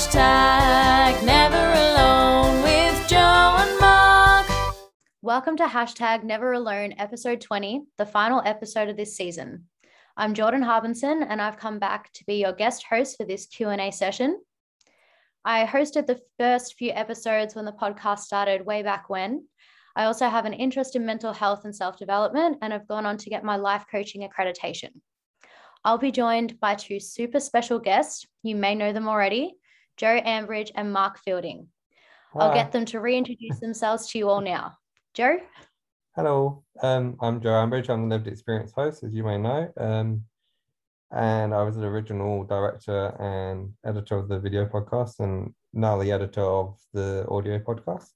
Hashtag never alone with Joe and Mark. Welcome to hashtag Never Alone, episode 20, the final episode of this season. I'm Jordan Harbinson, and I've come back to be your guest host for this Q&A session. I hosted the first few episodes when the podcast started way back when. I also have an interest in mental health and self-development, and I've gone on to get my life coaching accreditation. I'll be joined by two super special guests. You may know them already, Joe Ambridge and Mark Fielding. I'll get them to reintroduce themselves to you all now. Joe? Hello, um, I'm Joe Ambridge. I'm the lived experience host, as you may know. Um, and I was the original director and editor of the video podcast, and now the editor of the audio podcast.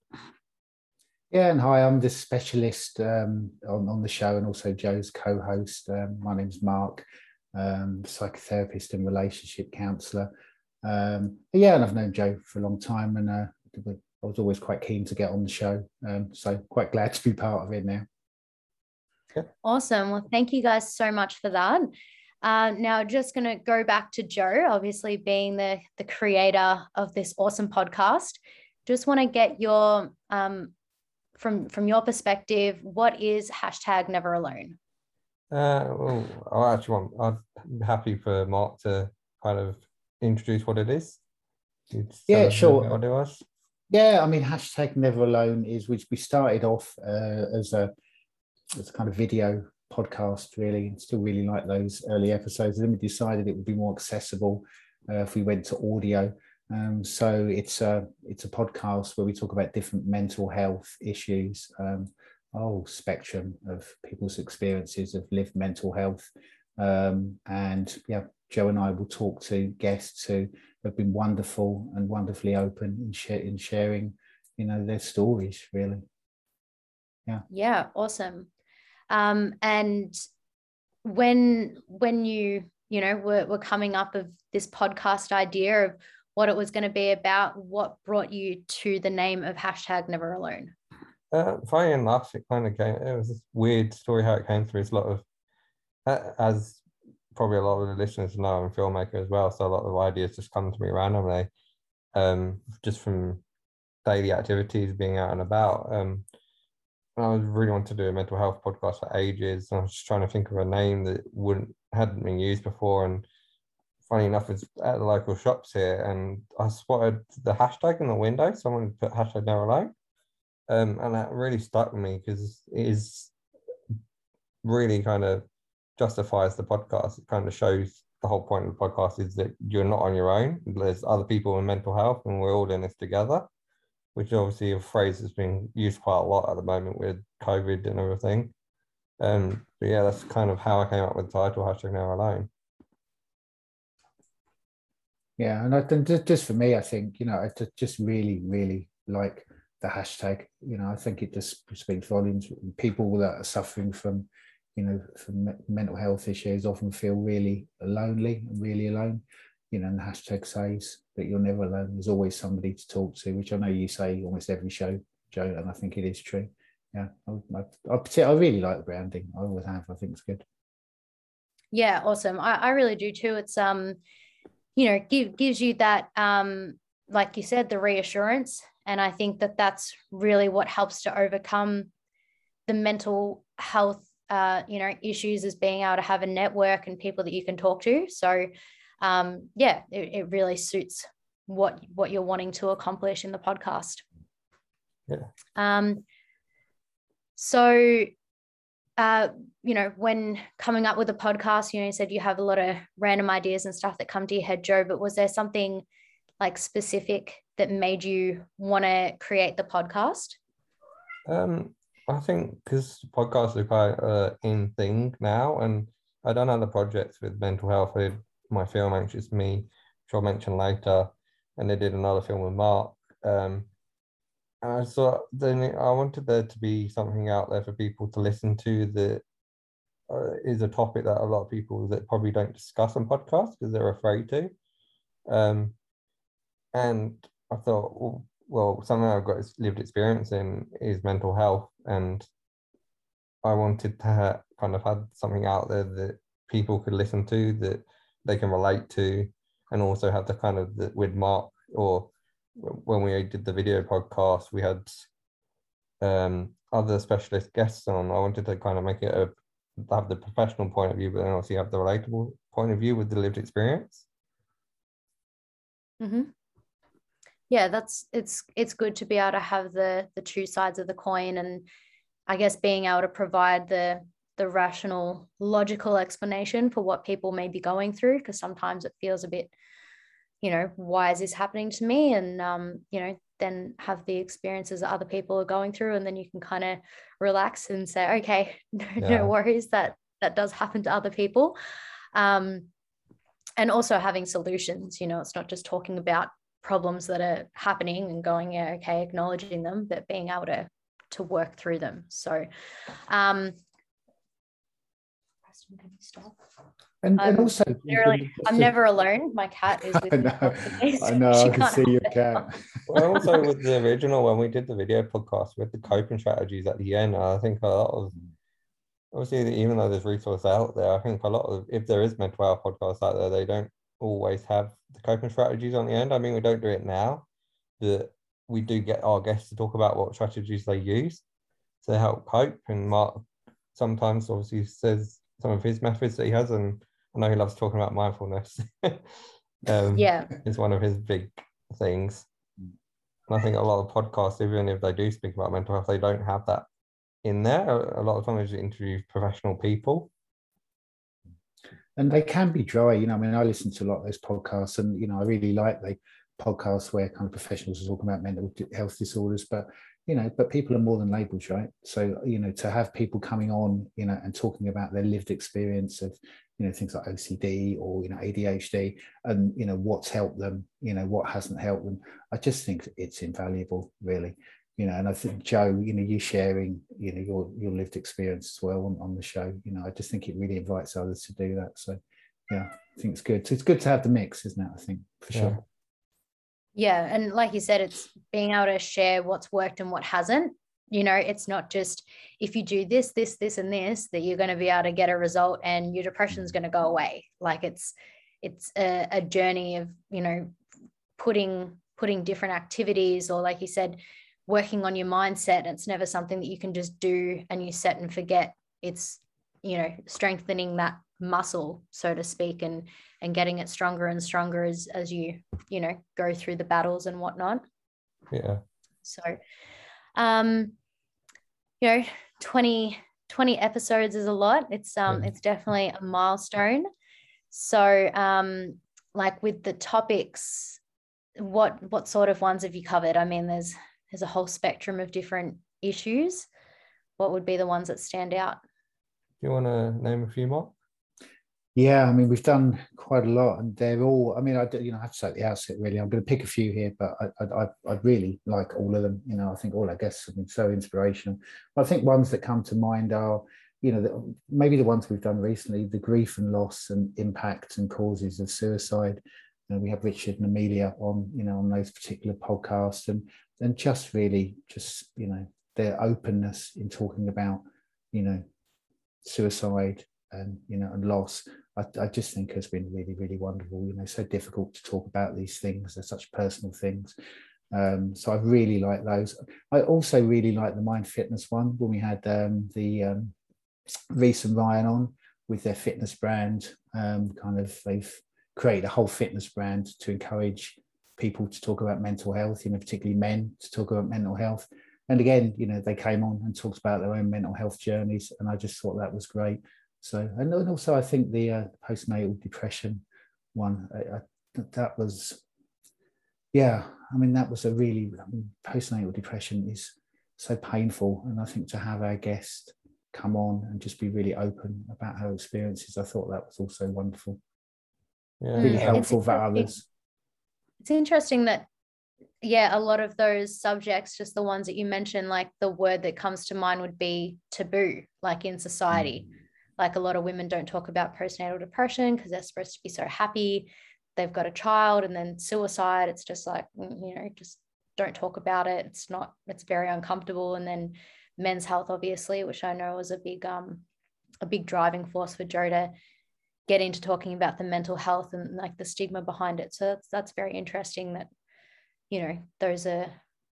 Yeah, and hi, I'm the specialist um, on, on the show and also Joe's co host. Um, my name's Mark, um, psychotherapist and relationship counsellor. Um, yeah, and I've known Joe for a long time, and uh, I was always quite keen to get on the show. Um, so, quite glad to be part of it now. Awesome. Well, thank you guys so much for that. Uh, now, just going to go back to Joe, obviously being the, the creator of this awesome podcast. Just want to get your, um, from, from your perspective, what is hashtag never alone? Uh, well, I actually want, I'm happy for Mark to kind of introduce what it is. You'd Yeah, tell sure. What it was. Yeah, I mean, hashtag never alone is which we started off uh, as a as a kind of video podcast, really, and still really like those early episodes. Then we decided it would be more accessible uh, if we went to audio. Um, so it's a it's a podcast where we talk about different mental health issues, um, a whole spectrum of people's experiences of lived mental health. Um, and yeah, Joe and I will talk to guests who have been wonderful and wonderfully open in, share, in sharing, you know, their stories. Really, Yeah, Yeah. awesome. Um, and when when you you know were, were coming up of this podcast idea of what it was going to be about, what brought you to the name of hashtag never alone? Uh, funny enough, it kind of came. It was this weird story how it came through. It's a lot of, as probably a lot of the listeners know, I'm a filmmaker as well, so a lot of ideas just come to me randomly, um, just from daily activities, being out and about. Um, and I was really wanted to do a mental health podcast for ages. And I was just trying to think of a name that wouldn't hadn't been used before. And funny enough, it's at the local shops here, and I spotted the hashtag in the window. Someone put hashtag never alone um, and that really stuck with me because it is really kind of justifies the podcast. It kind of shows the whole point of the podcast is that you're not on your own. There's other people in mental health, and we're all in this together. Which obviously a phrase that's been used quite a lot at the moment with COVID and everything. Um, but yeah, that's kind of how I came up with the title hashtag Never Alone. yeah. And I think just, just for me, I think you know, I just really, really like the hashtag. You know, I think it just speaks volumes. People that are suffering from, you know, from me- mental health issues often feel really lonely, really alone. You know, and the hashtag says that you're never alone. There's always somebody to talk to, which I know you say almost every show, Joe, and I think it is true. Yeah, I, I, I, I really like the branding. I always have. I think it's good. Yeah, awesome. I, I really do too. It's um, you know, give gives you that um, like you said, the reassurance, and I think that that's really what helps to overcome the mental health, uh, you know, issues is being able to have a network and people that you can talk to. So, um, yeah, it, it really suits what what you're wanting to accomplish in the podcast. Yeah. Um. So uh, you know, when coming up with a podcast, you know, you said you have a lot of random ideas and stuff that come to your head, Joe, but was there something like specific that made you want to create the podcast? Um, I think because podcasts are quite a in thing now, and I've done other projects with mental health. I did my film Anxious Me, which I'll mention later, and they did another film with Mark. Um, and I thought then I wanted there to be something out there for people to listen to that uh, is a topic that a lot of people that probably don't discuss on podcasts because they're afraid to. Um, and I thought, well, well, something I've got lived experience in is mental health, and I wanted to kind of have something out there that people could listen to that they can relate to, and also have the kind of the, with Mark or when we did the video podcast, we had um, other specialist guests on. I wanted to kind of make it a have the professional point of view, but then also have the relatable point of view with the lived experience. Mm-hmm. Yeah, that's it's it's good to be able to have the the two sides of the coin, and I guess being able to provide the the rational, logical explanation for what people may be going through, because sometimes it feels a bit, you know, why is this happening to me? And um, you know, then have the experiences that other people are going through, and then you can kind of relax and say, okay, no, yeah. no worries, that that does happen to other people. Um, and also having solutions, you know, it's not just talking about problems that are happening and going, yeah, okay, acknowledging them, but being able to to work through them. So um. And, and also, I'm never alone. My cat is with I know, me. I, know, I can see your cat. well, also with the original, when we did the video podcast with the coping strategies at the end, I think a lot of obviously, even though there's resources out there, I think a lot of if there is mental health podcasts out there, they don't always have the coping strategies on the end. I mean, we don't do it now, but we do get our guests to talk about what strategies they use to help cope. And Mark sometimes obviously says some of his methods that he has, and I know he loves talking about mindfulness. um, yeah, it's one of his big things. And I think a lot of podcasts, even if they do speak about mental health, they don't have that in there. A lot of times, you interview professional people, and they can be dry. You know, I mean, I listen to a lot of those podcasts, and you know, I really like the podcasts where kind of professionals are talking about mental health disorders, but you know, but people are more than labels, right? So, you know, to have people coming on, you know, and talking about their lived experience of, you know, things like OCD or, you know, ADHD and, you know, what's helped them, you know, what hasn't helped them. I just think it's invaluable, really. You know, and I think Joe, you know, you sharing, you know, your your lived experience as well on, on the show, you know, I just think it really invites others to do that. So yeah, I think it's good. So it's good to have the mix, isn't it? I think for yeah. sure. Yeah. And like you said, it's being able to share what's worked and what hasn't. You know, it's not just if you do this, this, this, and this, that you're going to be able to get a result and your depression is going to go away. Like it's, it's a, a journey of, you know, putting, putting different activities or like you said, working on your mindset. It's never something that you can just do and you set and forget. It's, you know, strengthening that muscle, so to speak, and and getting it stronger and stronger as as you you know go through the battles and whatnot yeah so um you know 20 20 episodes is a lot it's um yeah. it's definitely a milestone so um like with the topics what what sort of ones have you covered i mean there's there's a whole spectrum of different issues what would be the ones that stand out do you want to name a few more yeah, I mean, we've done quite a lot, and they're all. I mean, I do, you know I have to say at the outset, really, I'm going to pick a few here, but I I I really like all of them. You know, I think all our guests have been so inspirational. I think ones that come to mind are, you know, the, maybe the ones we've done recently, the grief and loss and impact and causes of suicide. Know, we have Richard and Amelia on, you know, on those particular podcasts, and and just really, just you know, their openness in talking about, you know, suicide and you know and loss I, I, just think has been really, really wonderful. You know, so difficult to talk about these things. They're such personal things. Um, so I really like those. I also really like the Mind Fitness one when we had um, the um, Reese and Ryan on with their fitness brand. Um, kind of, they've created a whole fitness brand to encourage people to talk about mental health. You know, particularly men to talk about mental health. And again, you know, they came on and talked about their own mental health journeys, and I just thought that was great. So, and also I think the uh, postnatal depression one, I, I, that was, yeah, I mean, that was a really, I mean, postnatal depression is so painful. And I think to have our guest come on and just be really open about her experiences, I thought that was also wonderful. Yeah. Really helpful for others. It's interesting that yeah, a lot of those subjects, just the ones that you mentioned, like the word that comes to mind would be taboo, like in society. Mm. Like a lot of women don't talk about postnatal depression because they're supposed to be so happy. They've got a child and then suicide. It's just like mm, you know just don't talk about it. It's not it's very uncomfortable. And then men's health obviously which i know was a big um a big driving force for joe to get into talking about the mental health and like the stigma behind it so that's that's very interesting that you know, those are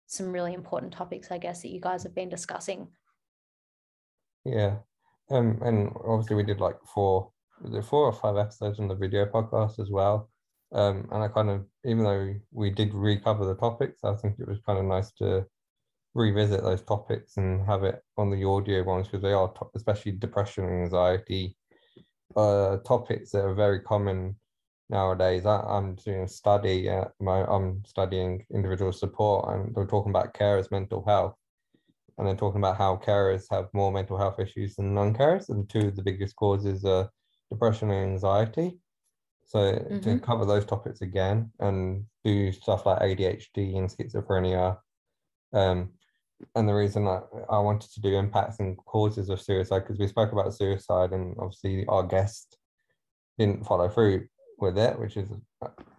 some really important topics, I guess, that you guys have been discussing. Yeah. Um, and obviously we did like four, four or five episodes on the video podcast as well. Um, and I kind of, even though we did recover the topics, I think it was kind of nice to revisit those topics and have it on the audio ones because they are, to- especially depression and anxiety, uh, topics that are very common nowadays. I, I'm doing a study at my, I'm studying individual support and we're talking about carers' mental health. And then talking about how carers have more mental health issues than non-carers, and two of the biggest causes are depression and anxiety. So to Mhm. cover those topics again and do stuff like ADHD and schizophrenia, um, and the reason I, I wanted to do impacts and causes of suicide because we spoke about suicide and obviously our guest didn't follow through with it, which is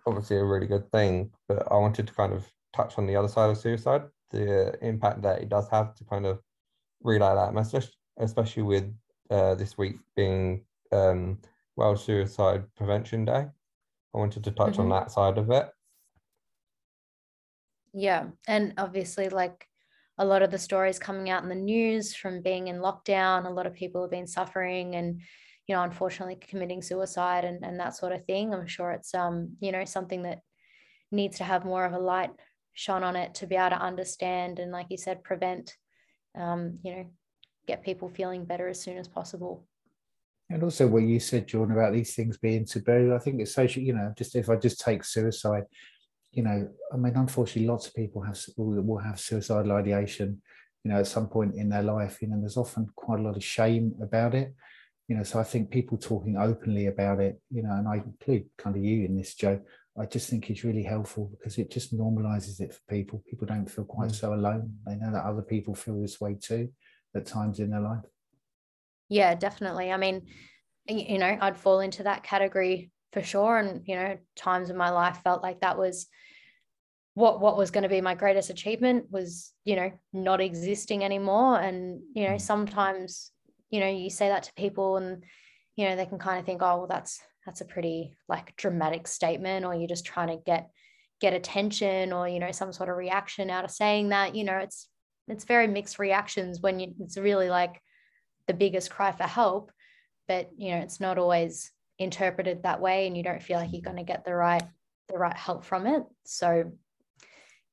obviously a really good thing. But I wanted to kind of touch on the other side of suicide, the impact that it does have to kind of relay that message, especially with uh, this week being um, World Suicide Prevention Day. I wanted to touch on Mhm. that side of it. Yeah. And obviously, like a lot of the stories coming out in the news from being in lockdown, a lot of people have been suffering and, you know, unfortunately committing suicide and, and that sort of thing. I'm sure it's, um, you know, something that needs to have more of a light shone on it to be able to understand and, like you said, prevent, um, you know, get people feeling better as soon as possible. And also what you said, Jordan, about these things being taboo, I think it's social, you know, just if I just take suicide, you know, I mean, unfortunately, lots of people have will, will have suicidal ideation, you know, at some point in their life, you know, there's often quite a lot of shame about it, you know, so I think people talking openly about it, you know, and I include kind of you in this, Joe, I just think it's really helpful because it just normalizes it for people. People don't feel quite Mm. so alone. They know that other people feel this way too at times in their life. Yeah, definitely. I mean, you know, I'd fall into that category for sure. And, you know, times in my life felt like that was what what was going to be my greatest achievement was, you know, not existing anymore. And, you know, Mm. sometimes, you know, you say that to people and, you know, they can kind of think, oh, well, that's that's a pretty like dramatic statement, or you're just trying to get get attention or, you know, some sort of reaction out of saying that. You know, it's it's very mixed reactions when you it's really like the biggest cry for help but you know it's not always interpreted that way and you don't feel like you're going to get the right the right help from it so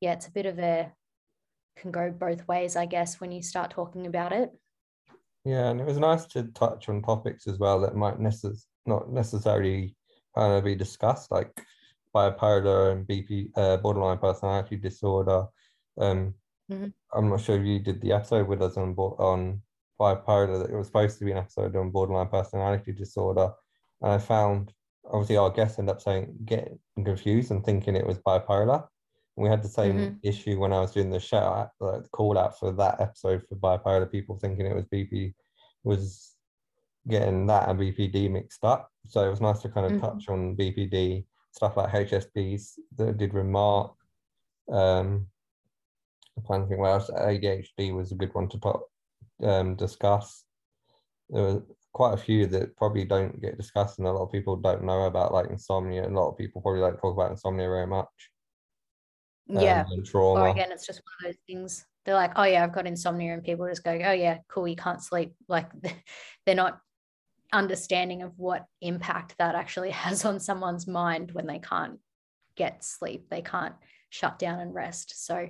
yeah it's a bit of a can go both ways i guess when you start talking about it Yeah, and it was nice to touch on topics as well that might necess- not necessarily kind of be discussed, like bipolar and BP, uh, borderline personality disorder. Um, Mhm. I'm not sure if you did the episode with us on on bipolar. That it was supposed to be an episode on borderline personality disorder, and I found obviously our guests end up saying getting confused and thinking it was bipolar. We had the same Mhm. issue when I was doing the shout out, like the call out for that episode for bipolar. People thinking it was BP was getting that and BPD mixed up. So it was nice to kind of Mhm. touch on BPD stuff like HSPs that did remark. Um, I'm trying to think what else. ADHD was a good one to talk, um, discuss. There were quite a few that probably don't get discussed, and a lot of people don't know about, like insomnia. A lot of people probably don't talk about insomnia very much. um, yeah. or again it's just one of those things. They're like oh yeah i've got insomnia and people just go oh yeah cool you can't sleep. Like they're not understanding of what impact that actually has on someone's mind when they can't get sleep. They can't shut down and rest. So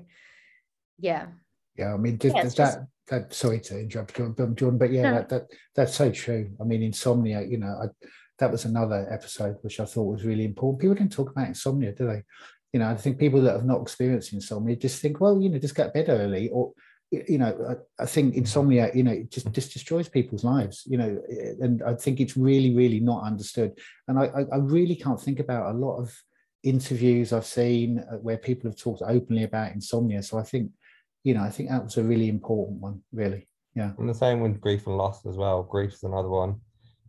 yeah Yeah, I mean, Yeah, that, just- that, sorry to interrupt, John, but- yeah, No, that, that that's so true. I mean, insomnia, you know, I, that was another episode which I thought was really important. People don't talk about insomnia, do they? You know, I think people that have not experienced insomnia just think, well, you know, just get bed early, or you know, I, I think insomnia, you know, it just just destroys people's lives, you know, and I think it's really, really not understood. And I, I, I really can't think about a lot of interviews I've seen uh, where people have talked openly about insomnia. So I think you know, I think that was a really important one, really. Yeah. And the same with grief and loss as well. Grief's another one.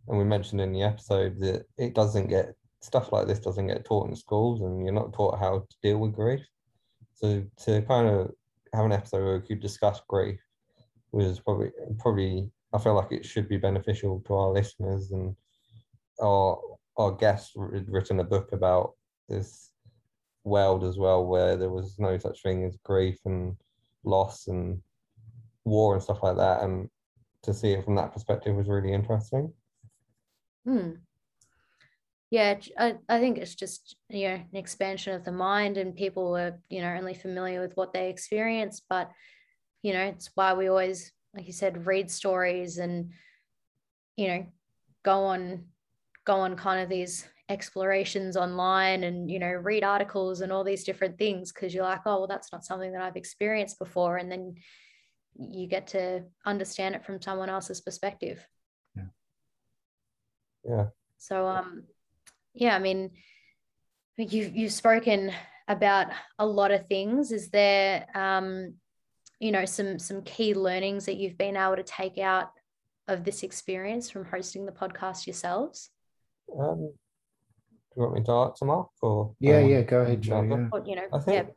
And we mentioned in the episode that it doesn't get stuff like this doesn't get taught in schools and you're not taught how to deal with grief. So to kind of have an episode where we could discuss grief was probably probably I feel like it should be beneficial to our listeners and our our guest had written a book about this world as well, where there was no such thing as grief and loss and war and stuff like that, and to see it from that perspective was really interesting. Hmm. Yeah, I think it's just you know an expansion of the mind, and people are you know only familiar with what they experience, but you know it's why we always, like you said, read stories and you know go on go on kind of these explorations online and you know read articles and all these different things because you're like oh well that's not something that I've experienced before and then you get to understand it from someone else's perspective. Yeah. so um yeah I mean you've you've spoken about a lot of things. Is there um you know some some key learnings that you've been able to take out of this experience from hosting the podcast yourselves? Um, do you want me to answer, Mark? Or Yeah, um, yeah, go ahead, Joe. Yeah. or you know I think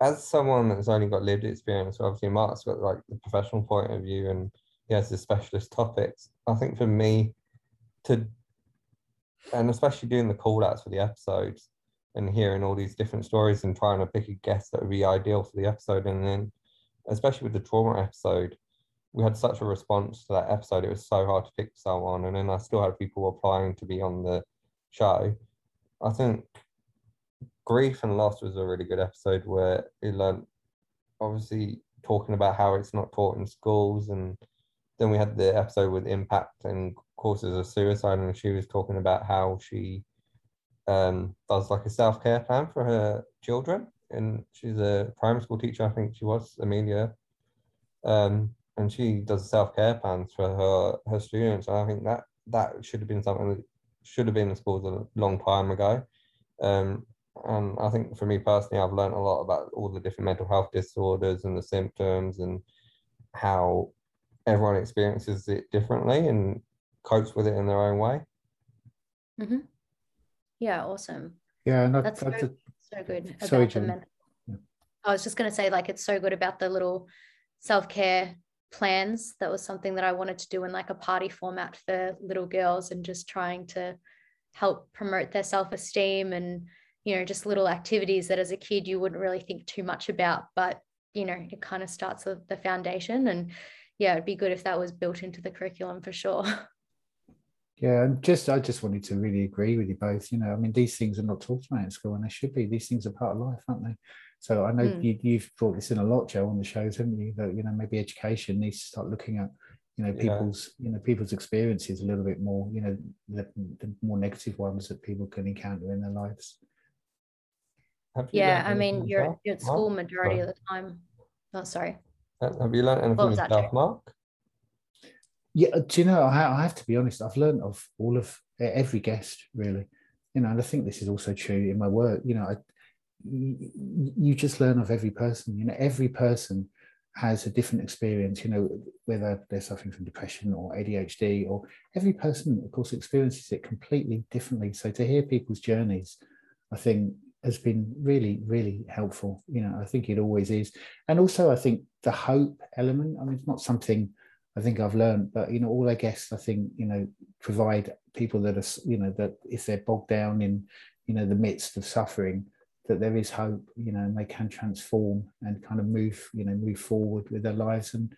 as someone that's only got lived experience, obviously Mark's got like the professional point of view and he has the specialist topics. I think for me to and especially doing the call outs for the episodes and hearing all these different stories and trying to pick a guest that would be ideal for the episode and then especially with the trauma episode, we had such a response to that episode. It was so hard to pick someone and then I still had people applying to be on the show. I think grief and loss was a really good episode where we learned obviously talking about how it's not taught in schools. And then we had the episode with impact and causes of suicide and she was talking about how she um does like a self-care plan for her children. And she's a primary school teacher i think she was amelia. Um and she does self-care plans for her her students. And i think that that should have been something that should have been in schools a long time ago um and I think for me personally, I've learned a lot about all the different mental health disorders and the symptoms and how everyone experiences it differently and copes with it in their own way. hmm yeah awesome Yeah, and I, That's I, so- so good about the Jen. mental Yeah. I was just going to say like it's so good about the little self-care plans that was something that I wanted to do in like a party format for little girls and just trying to help promote their self-esteem and you know just little activities that as a kid you wouldn't really think too much about but you know it kind of starts with the foundation and yeah it'd be good if that was built into the curriculum for sure Yeah, just I just wanted to really agree with you both. You know, I mean, these things are not talked about in school, and they should be. These things are part of life, aren't they? So I know Mm. you, you've brought this in a lot, Joe, on the shows, haven't you? That you know maybe education needs to start looking at you know Yeah. people's you know people's experiences a little bit more. You know, the, the more negative ones that people can encounter in their lives. Yeah I mean you're, yourself, you're at Mark? school majority Sorry. of the time oh sorry Have have you learned anything was that. Mark? Yeah, uh, do you know? I, I have to be honest. I've learned of all of every guest, really. You know, and I think this is also true in my work. You know, I, you, just learn of every person. You know, every person has a different experience. You know, whether they're suffering from depression or ADHD, or every person, of course, experiences it completely differently. So to hear people's journeys, I think has been really, really helpful. You know, I think it always is, and also I think the hope element. I mean, it's not something. I think I've learned, but you know, all our guests, I think, you know, provide people that are, you know, that if they're bogged down in, you know, the midst of suffering, that there is hope, you know, and they can transform and kind of move, you know, move forward with their lives, and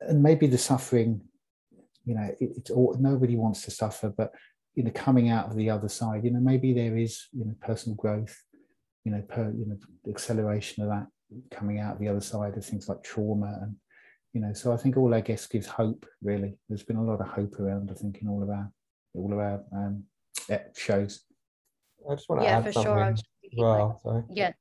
and maybe the suffering, you know, it, it's all nobody wants to suffer, but you know, coming out of the other side, you know, maybe there is, you know, personal growth, you know, per, you know, the acceleration of that coming out of the other side of things like trauma and you know so i think all i guess gives hope really. There's been a lot of hope around i think in all of our all of our um, eh, shows. I just want to yeah add for something. sure. I was as well. Sorry. yeah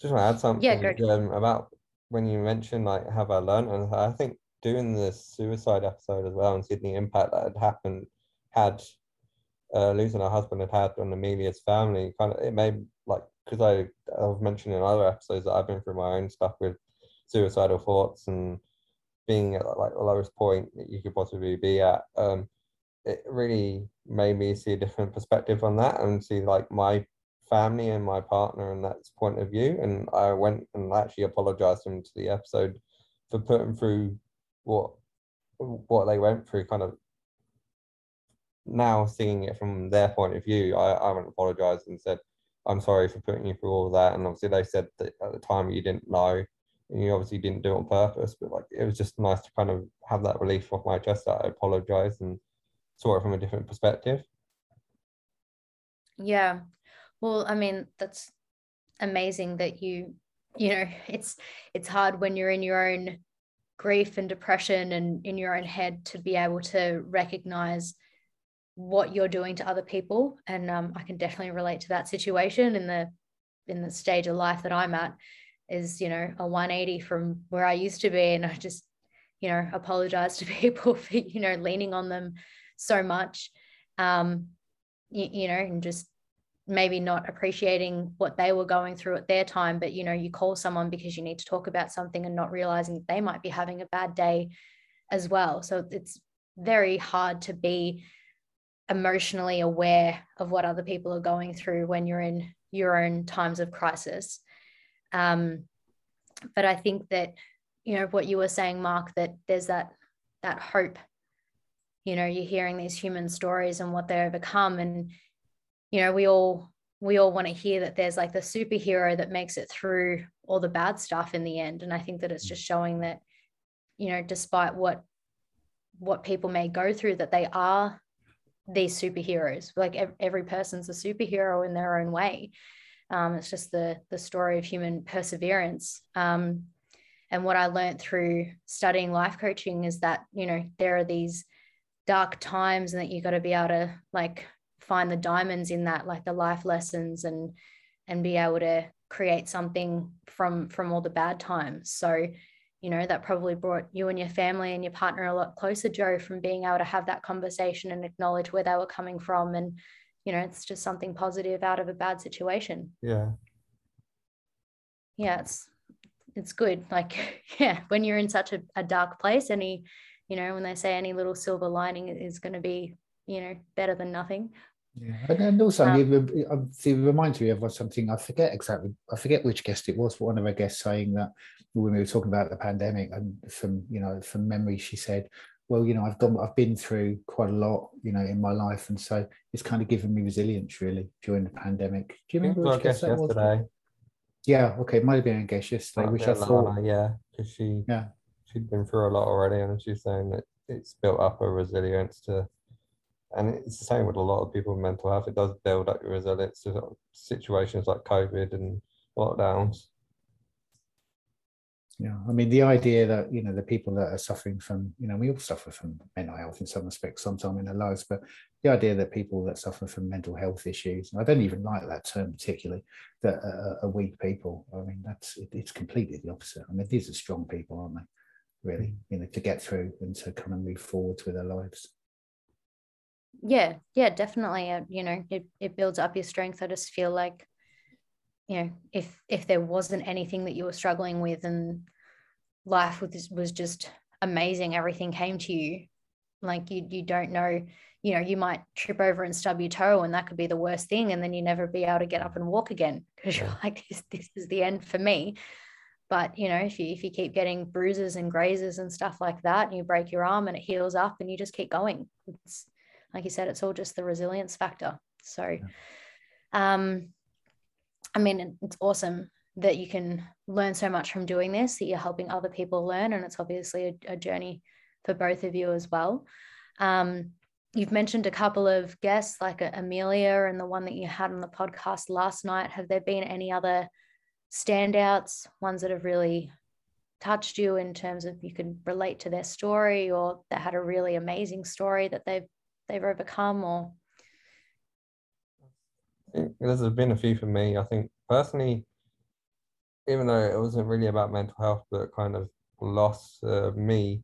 just want to add something Yeah, um, about when you mentioned like have I learned and I think doing the suicide episode as well and seeing the impact that had happened had uh, losing her husband had had on Amelia's family kind of it made like because I I've mentioned in other episodes that I've been through my own stuff with suicidal thoughts and being at like the lowest point that you could possibly be at um it really made me see a different perspective on that and see like my family and my partner and that's point of view and i went and actually apologized to them to the episode for putting through what what they went through kind of now seeing it from their point of view i, I haven't apologized and said I'm sorry for putting you through all of that. And obviously they said that at the time you didn't know and you obviously didn't do it on purpose, but like it was just nice to kind of have that relief off my chest that I apologized and saw it from a different perspective. Yeah. Well, I mean, that's amazing that you, you know, it's it's hard when you're in your own grief and depression and in your own head to be able to recognize what you're doing to other people. And um, i can definitely relate to that situation in the in the stage of life that i'm at is you know a 180 from where i used to be. And i just you know apologize to people for you know leaning on them so much. Um you, you know and just maybe not appreciating what they were going through at their time but you know you call someone because you need to talk about something and not realizing they might be having a bad day as well so it's very hard to be emotionally aware of what other people are going through when you're in your own times of crisis. Um, but I think that, you know, what you were saying, Mark, that there's that that hope. You know, you're hearing these human stories and what they overcome, and you know, we all we all want to hear that there's like the superhero that makes it through all the bad stuff in the end. And I think that it's just showing that, you know, despite what what people may go through, that they are these superheroes. Like every person's a superhero in their own way. Um, it's just the the story of human perseverance. Um, and what I learned through studying life coaching is that you know there are these dark times, and that you got to be able to like find the diamonds in that, like the life lessons, and and be able to create something from from all the bad times. So you know that probably brought you and your family and your partner a lot closer joe from being able to have that conversation and acknowledge where they were coming from. And you know it's just something positive out of a bad situation. Yeah. Yeah it's it's good. Like yeah when you're in such a, a dark place any you know when they say any little silver lining is going to be you know better than nothing yeah, and, and also um, it, it reminds me of something I forget exactly. I forget which guest it was, but one of our guests saying that when we were talking about the pandemic, and from you know from memory, she said, "Well, you know, I've gone, I've been through quite a lot, you know, in my life, and so it's kind of given me resilience really during the pandemic." Do you remember which guest that yesterday. was? Yeah, okay, it might have been a guest yesterday, which I thought, yeah, because she, yeah, she'd been through a lot already, and she's saying that it's built up a resilience to and it's the same with a lot of people with mental health. It does build up your resilience to situations like COVID and lockdowns. Yeah, I mean the idea that you know the people that are suffering from you know we all suffer from mental health in some respects, sometime in our lives, but the idea that people that suffer from mental health issues, I don't even like that term particularly, that are, are weak people. I mean that's it, it's completely the opposite. I mean these are strong people, aren't they? Really, mm. you know, to get through and to kind of move forwards with their lives yeah yeah definitely uh, you know it, it builds up your strength. I just feel like you know if if there wasn't anything that you were struggling with and life was was just amazing everything came to you like you you don't know you know you might trip over and stub your toe and that could be the worst thing and then you never be able to get up and walk again because you're like this, this is the end for me. But you know if you if you keep getting bruises and grazes and stuff like that and you break your arm and it heals up and you just keep going it's like you said, it's all just the resilience factor. So, um, I mean, it's awesome that you can learn so much from doing this, that you're helping other people learn. And it's obviously a, a journey for both of you as well. Um, you've mentioned a couple of guests like Amelia and the one that you had on the podcast last night. Have there been any other standouts, ones that have really touched you in terms of you can relate to their story or that had a really amazing story that they've they've overcome or? There's been a few for me. I think personally even though it wasn't really about mental health but kind of lost uh, me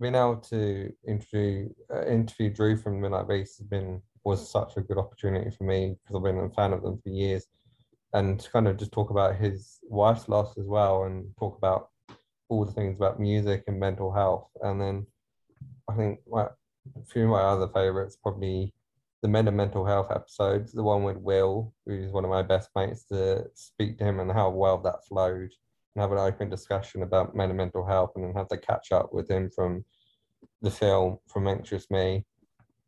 being able to interview uh, interview drew from midnight beast has been was such a good opportunity for me because i've been a fan of them for years. And to kind of just talk about his wife's loss as well and talk about all the things about music and mental health. And then i think a few of my other favorites probably the men of mental health episodes, the one with Will, who's one of my best mates, to speak to him and how well that flowed and have an open discussion about men and mental health and then have to catch up with him from the film from Anxious Me.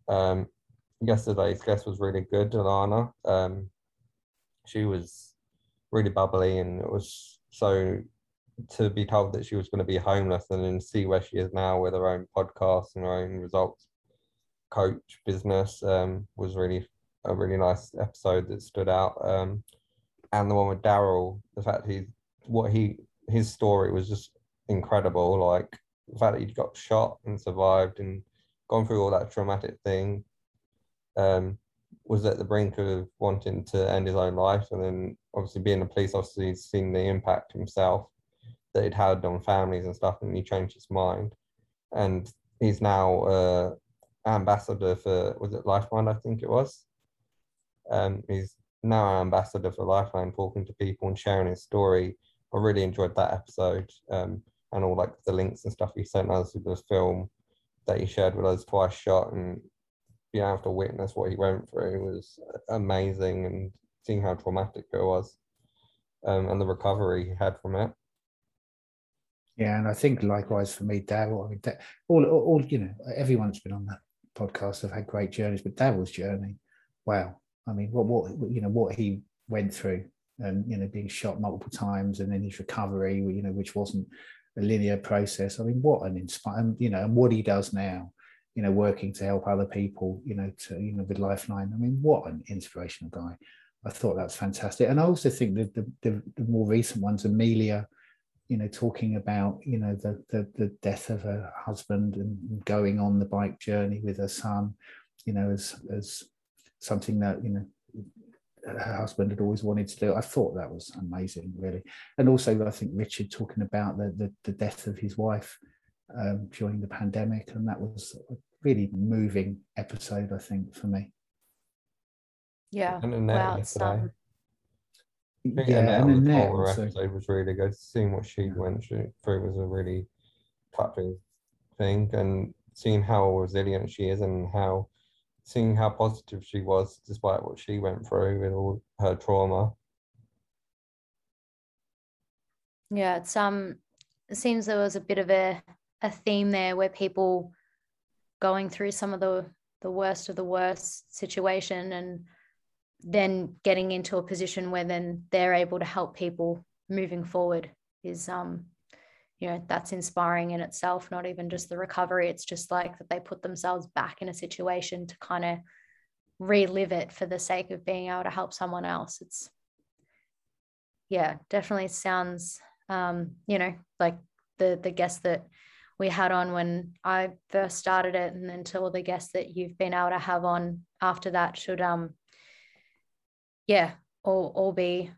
Um, yesterday's guest was really good, Alana. Um, she was really bubbly, and it was so to be told that she was going to be homeless and then see where she is now with her own podcast and her own results coach business um, was really a really nice episode that stood out. Um, and the one with Daryl, the fact he what he his story was just incredible. Like the fact that he got shot and survived and gone through all that traumatic thing. Um, was at the brink of wanting to end his own life, and then obviously being a police officer, he's seen the impact himself that it had on families and stuff, and he changed his mind. And he's now uh, ambassador for was it Lifeline? I think it was. Um, he's now an ambassador for Lifeline, talking to people and sharing his story. I really enjoyed that episode um, and all like the links and stuff he sent us with the film that he shared with us twice shot and being able to witness what he went through was amazing and seeing how traumatic it was um, and the recovery he had from it. Yeah, and I think likewise for me, Daryl. I mean, all, all, you know, everyone's been on that podcast have had great journeys, but Daryl's journey, wow. I mean, what, what, you know, what he went through, and you know, being shot multiple times, and then his recovery, you know, which wasn't a linear process. I mean, what an inspiring, you know, and what he does now, you know, working to help other people, you know, to you know, with Lifeline. I mean, what an inspirational guy. I thought that's fantastic, and I also think that the, the, the more recent ones, Amelia you know, talking about, you know, the, the, the death of her husband and going on the bike journey with her son, you know, as, as something that, you know, her husband had always wanted to do. I thought that was amazing, really. And also, I think Richard talking about the, the, the death of his wife um, during the pandemic. And that was a really moving episode, I think, for me. Yeah. And wow, um, yeah, and then the Paula episode was really good. Seeing what she went through was a really touching thing, and seeing how resilient she is, and how seeing how positive she was despite what she went through with all her trauma. Yeah, it's um, it seems there was a bit of a a theme there where people going through some of the the worst of the worst situation and then getting into a position where then they're able to help people moving forward is um you know that's inspiring in itself not even just the recovery. It's just like that they put themselves back in a situation to kind of relive it for the sake of being able to help someone else. It's yeah definitely sounds um you know like the the guests that we had on when I first started it and then to all the guests that you've been able to have on after that should um yeah, all all be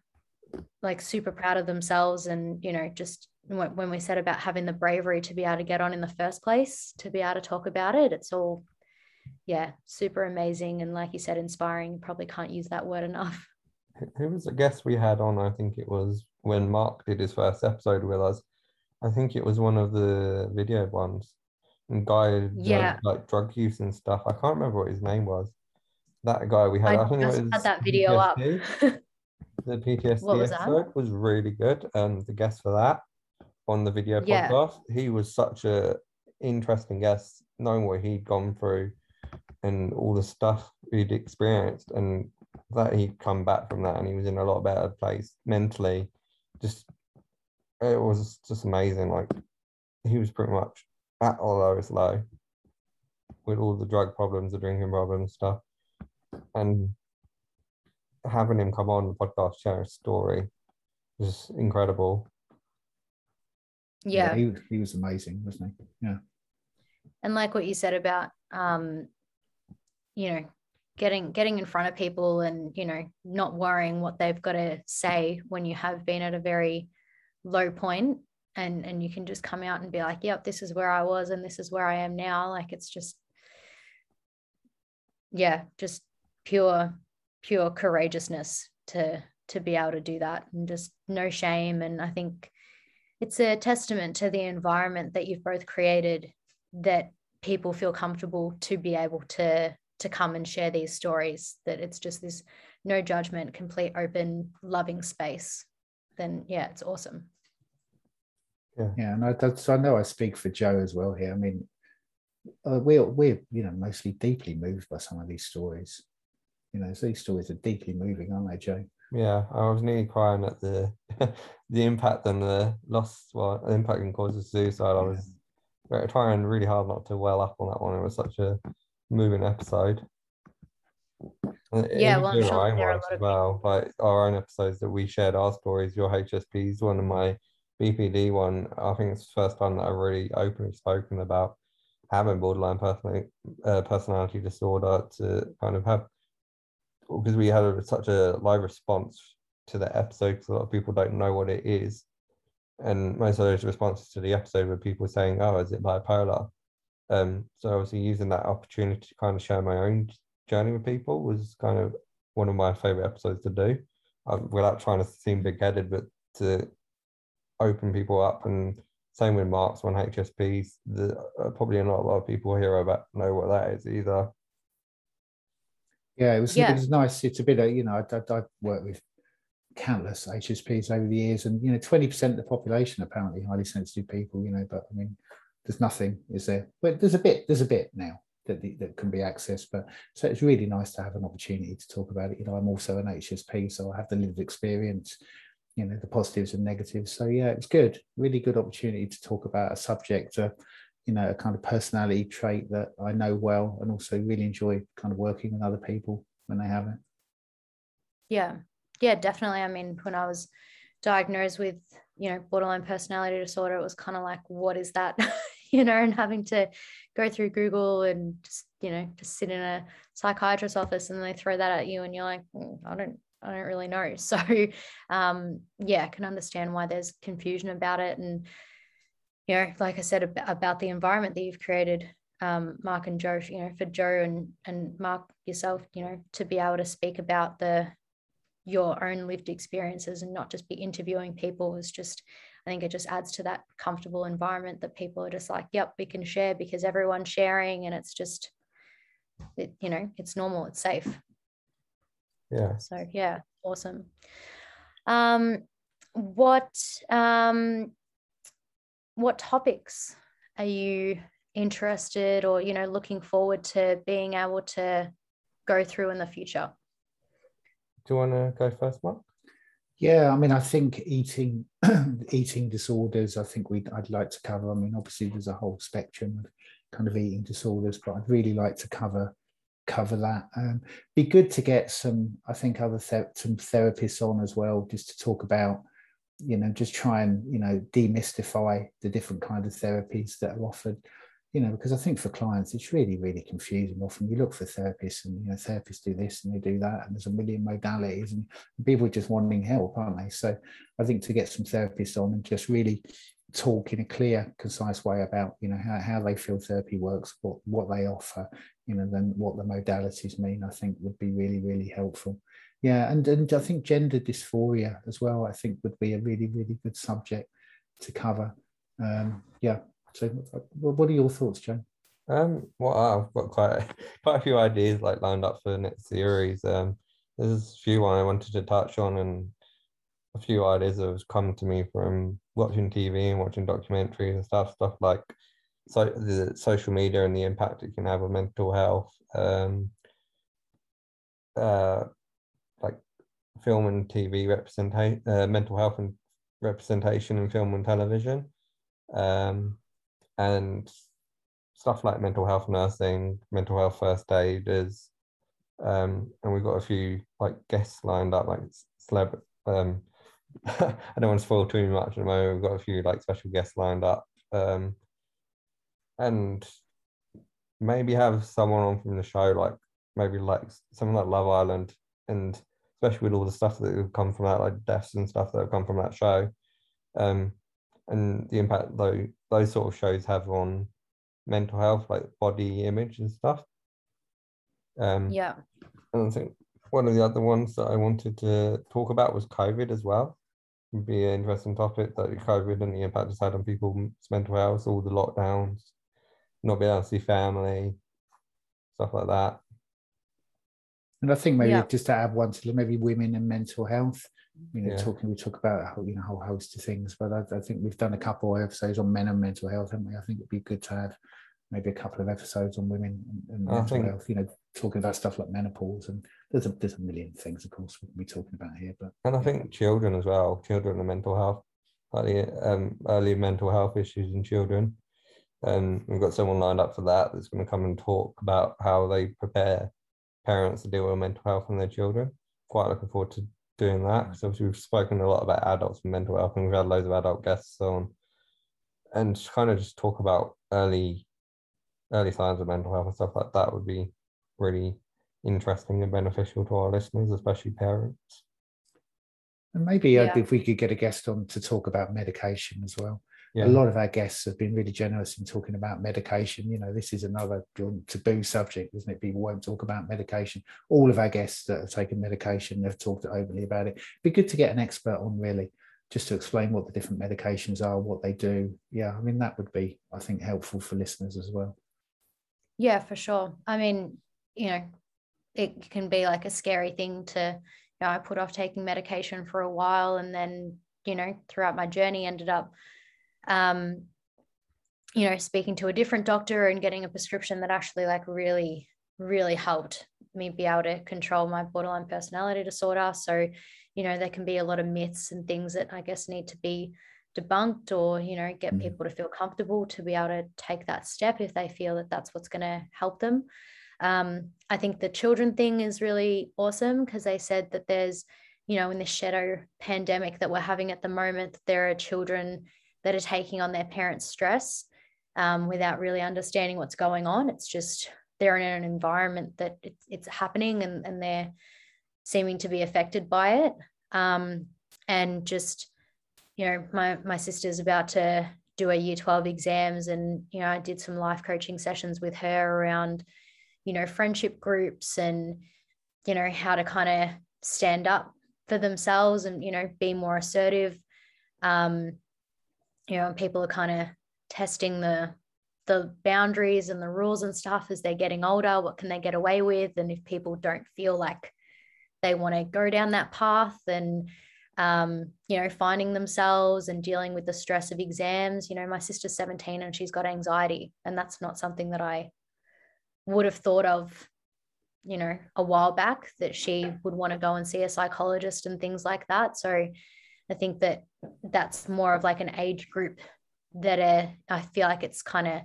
like super proud of themselves and you know just when we said about having the bravery to be able to get on in the first place to be able to talk about it it's all yeah super amazing and like you said inspiring. Probably can't use that word enough. Who was the guest we had on i think it was when mark did his first episode with us? I think it was one of the video ones. And guy yeah. like drug use and stuff. I can't remember what his name was that guy we had. I, I think just it was had that video PTSD. up. the PTSD was episode that? was really good. Um, the guest for that on the video yeah. podcast, he was such a interesting guest, knowing what he'd gone through and all the stuff he'd experienced, and that he'd come back from that and he was in a lot better place mentally. Just it was just amazing. Like he was pretty much at the lowest low with all the drug problems, the drinking problems, stuff and having him come on the podcast share his story was incredible. Yeah. yeah, he, he was amazing, wasn't he? Yeah. And like what you said about um, you know, getting getting in front of people and you know not worrying what they've got to say when you have been at a very low point and and you can just come out and be like yep this is where i was and this is where i am now like it's just yeah just pure pure courageousness to to be able to do that and just no shame. And i think it's a testament to the environment that you've both created that people feel comfortable to be able to to come and share these stories that it's just this no judgment complete open loving space. Then yeah it's awesome. Yeah. Yeah and I, that's i know i speak for joe as well here. I mean uh, we're we're you know mostly deeply moved by some of these stories you know, these stories are deeply moving, aren't they, Joe? Yeah, I was nearly crying at the the impact and the loss, well, the impact and causes of suicide. I was very- trying really hard not to well up on that one. It was such a moving episode. Yeah, well, I'm sure our own there are a ones lot as of well, like our own episodes that we shared our stories. Your HSP's one of my BPD one. I think it's the first time that I've really openly spoken about having borderline personality uh, personality disorder to kind of have because we had a, such a live response to the episode because a lot of people don't know what it is. And most of those responses to the episode were people saying oh is it bipolar? Um so obviously using that opportunity to kind of share my own journey with people was kind of one of my favorite episodes to do um, without trying to seem big-headed but to open people up. And same with marks on hsps the uh, probably not a lot of people here about know what that is either Yeah, it was, Yeah. it was nice. It's a bit of, you know, I, I've worked with countless HSPs over the years, and, you know, 20% of the population apparently highly sensitive people, you know, but I mean, there's nothing, is there? But there's a bit, there's a bit now that, the- that can be accessed. But so it's really nice to have an opportunity to talk about it. You know, I'm also an HSP, so I have the lived experience, you know, the positives and negatives. So yeah, it's good, really good opportunity to talk about a subject, uh, you know, a kind of personality trait that I know well and also really enjoy kind of working with other people when they have it. Yeah. Yeah, definitely. I mean, when I was diagnosed with, you know, borderline personality disorder, it was kind of like, what is that? you know, and having to go through Google and just, you know, just sit in a psychiatrist's office and they throw that at you and you're like, "Mm, I don't, I don't really know. So um yeah, I can understand why there's confusion about it. And, you know, like I said ab- about the environment that you've created, um, Mark and Joe, you know, for Joe and and Mark yourself, you know, to be able to speak about the your own lived experiences and not just be interviewing people is just i think it just adds to that comfortable environment that people are just like yep we can share because everyone's sharing and it's just it, you know it's normal it's safe. Yeah. So yeah awesome. Um what um what topics are you interested or you know looking forward to being able to go through in the future do you want to go first mark Yeah, I mean, I think eating eating disorders. I think we I'd like to cover. I mean, obviously there's a whole spectrum of kind of eating disorders, but I'd really like to cover cover that. Um, be good to get some. I think other ther- some therapists on as well, just to talk about. You know, just try and you know demystify the different kind of therapies that are offered. You know, because I think for clients it's really really confusing. Often you look for therapists, and you know therapists do this and they do that, and there's a million modalities, and people are just wanting help, aren't they? So I think to get some therapists on and just really talk in a clear, concise way about you know how, how they feel therapy works, what what they offer, you know, then what the modalities mean, I think would be really, really helpful. Yeah, and and I think gender dysphoria as well, I think would be a really, really good subject to cover. Um, yeah. So what are your thoughts, Joe? Um, well, I've got quite a, quite a few ideas like lined up for the next series. Um, there's a few I wanted to touch on, and a few ideas that have come to me from watching TV and watching documentaries and stuff. Stuff like so the social media and the impact it can have on mental health. Um, uh, film and TV representation, uh, mental health and representation in film and television. Um, and stuff like mental health nursing, mental health first aiders, um, and we've got a few like guests lined up, like celeb. Um, I don't want to spoil too much at the moment. We've got a few like special guests lined up, um, and maybe have someone on from the show, like maybe like someone like Love Island, and especially with all the stuff that have come from that, like deaths and stuff that have come from that show, um, and the impact though those sort of shows have on mental health, like body image and stuff. Um, yeah and I think one of the other ones that I wanted to talk about was COVID as well. Would be an interesting topic that COVID and the impact it's had on people's mental health, all the lockdowns, not being able to see family, stuff like that. And I think maybe Yeah. just to add one to maybe women and mental health. You know, Yeah. talking we talk about a whole, you know a whole host of things, but I, I think we've done a couple of episodes on men and mental health, haven't we? I think it'd be good to have maybe a couple of episodes on women and, and mental think- health. You know, talking about stuff like menopause and there's a there's a million things, of course, we can be talking about here. But And I think children as well, children and mental health, like the um, early mental health issues in children. And we've got someone lined up for that that's going to come and talk about how they prepare parents to deal with mental health in their children. Quite looking forward to doing that because obviously we've spoken a lot about adults and mental health, and we've had loads of adult guests on, and just kind of just talk about early, early signs of mental health and stuff like that would be really interesting and beneficial to our listeners, especially parents. and maybe uh, Yeah. if we could get a guest on to talk about medication as well. Yeah. a lot of our guests have been really generous in talking about medication. You know, this is another taboo subject, isn't it? People won't talk about medication. All of our guests that have taken medication, they've talked openly about it. It'd be good to get an expert on, really, just to explain what the different medications are, what they do. Yeah, I mean, that would be, I think, helpful for listeners as well. Yeah, for sure. I mean, you know, it can be like a scary thing to, you know, I put off taking medication for a while and then, you know, throughout my journey ended up, um, you know, speaking to a different doctor and getting a prescription that actually like really, really helped me be able to control my borderline personality disorder. So, you know, there can be a lot of myths and things that I guess need to be debunked or, you know, get Mm. people to feel comfortable to be able to take that step if they feel that that's what's going to help them. Um, I think the children thing is really awesome because they said that there's, you know, in the shadow pandemic that we're having at the moment, there are children that are taking on their parents' stress um, without really understanding what's going on. It's just they're in an environment that it's, it's happening and, and they're seeming to be affected by it. Um, and just, you know, my, my sister's about to do a year 12 exams and, you know, I did some life coaching sessions with her around, you know, friendship groups and, you know, how to kind of stand up for themselves and, you know, be more assertive. Um, you know, and people are kind of testing the the boundaries and the rules and stuff as they're getting older. What can they get away with? And if people don't feel like they want to go down that path and um, you know, finding themselves and dealing with the stress of exams. You know, my sister's 17 and she's got anxiety, and that's not something that I would have thought of, you know, a while back that she would want to go and see a psychologist and things like that. So I think that that's more of like an age group that are, I feel like it's kind of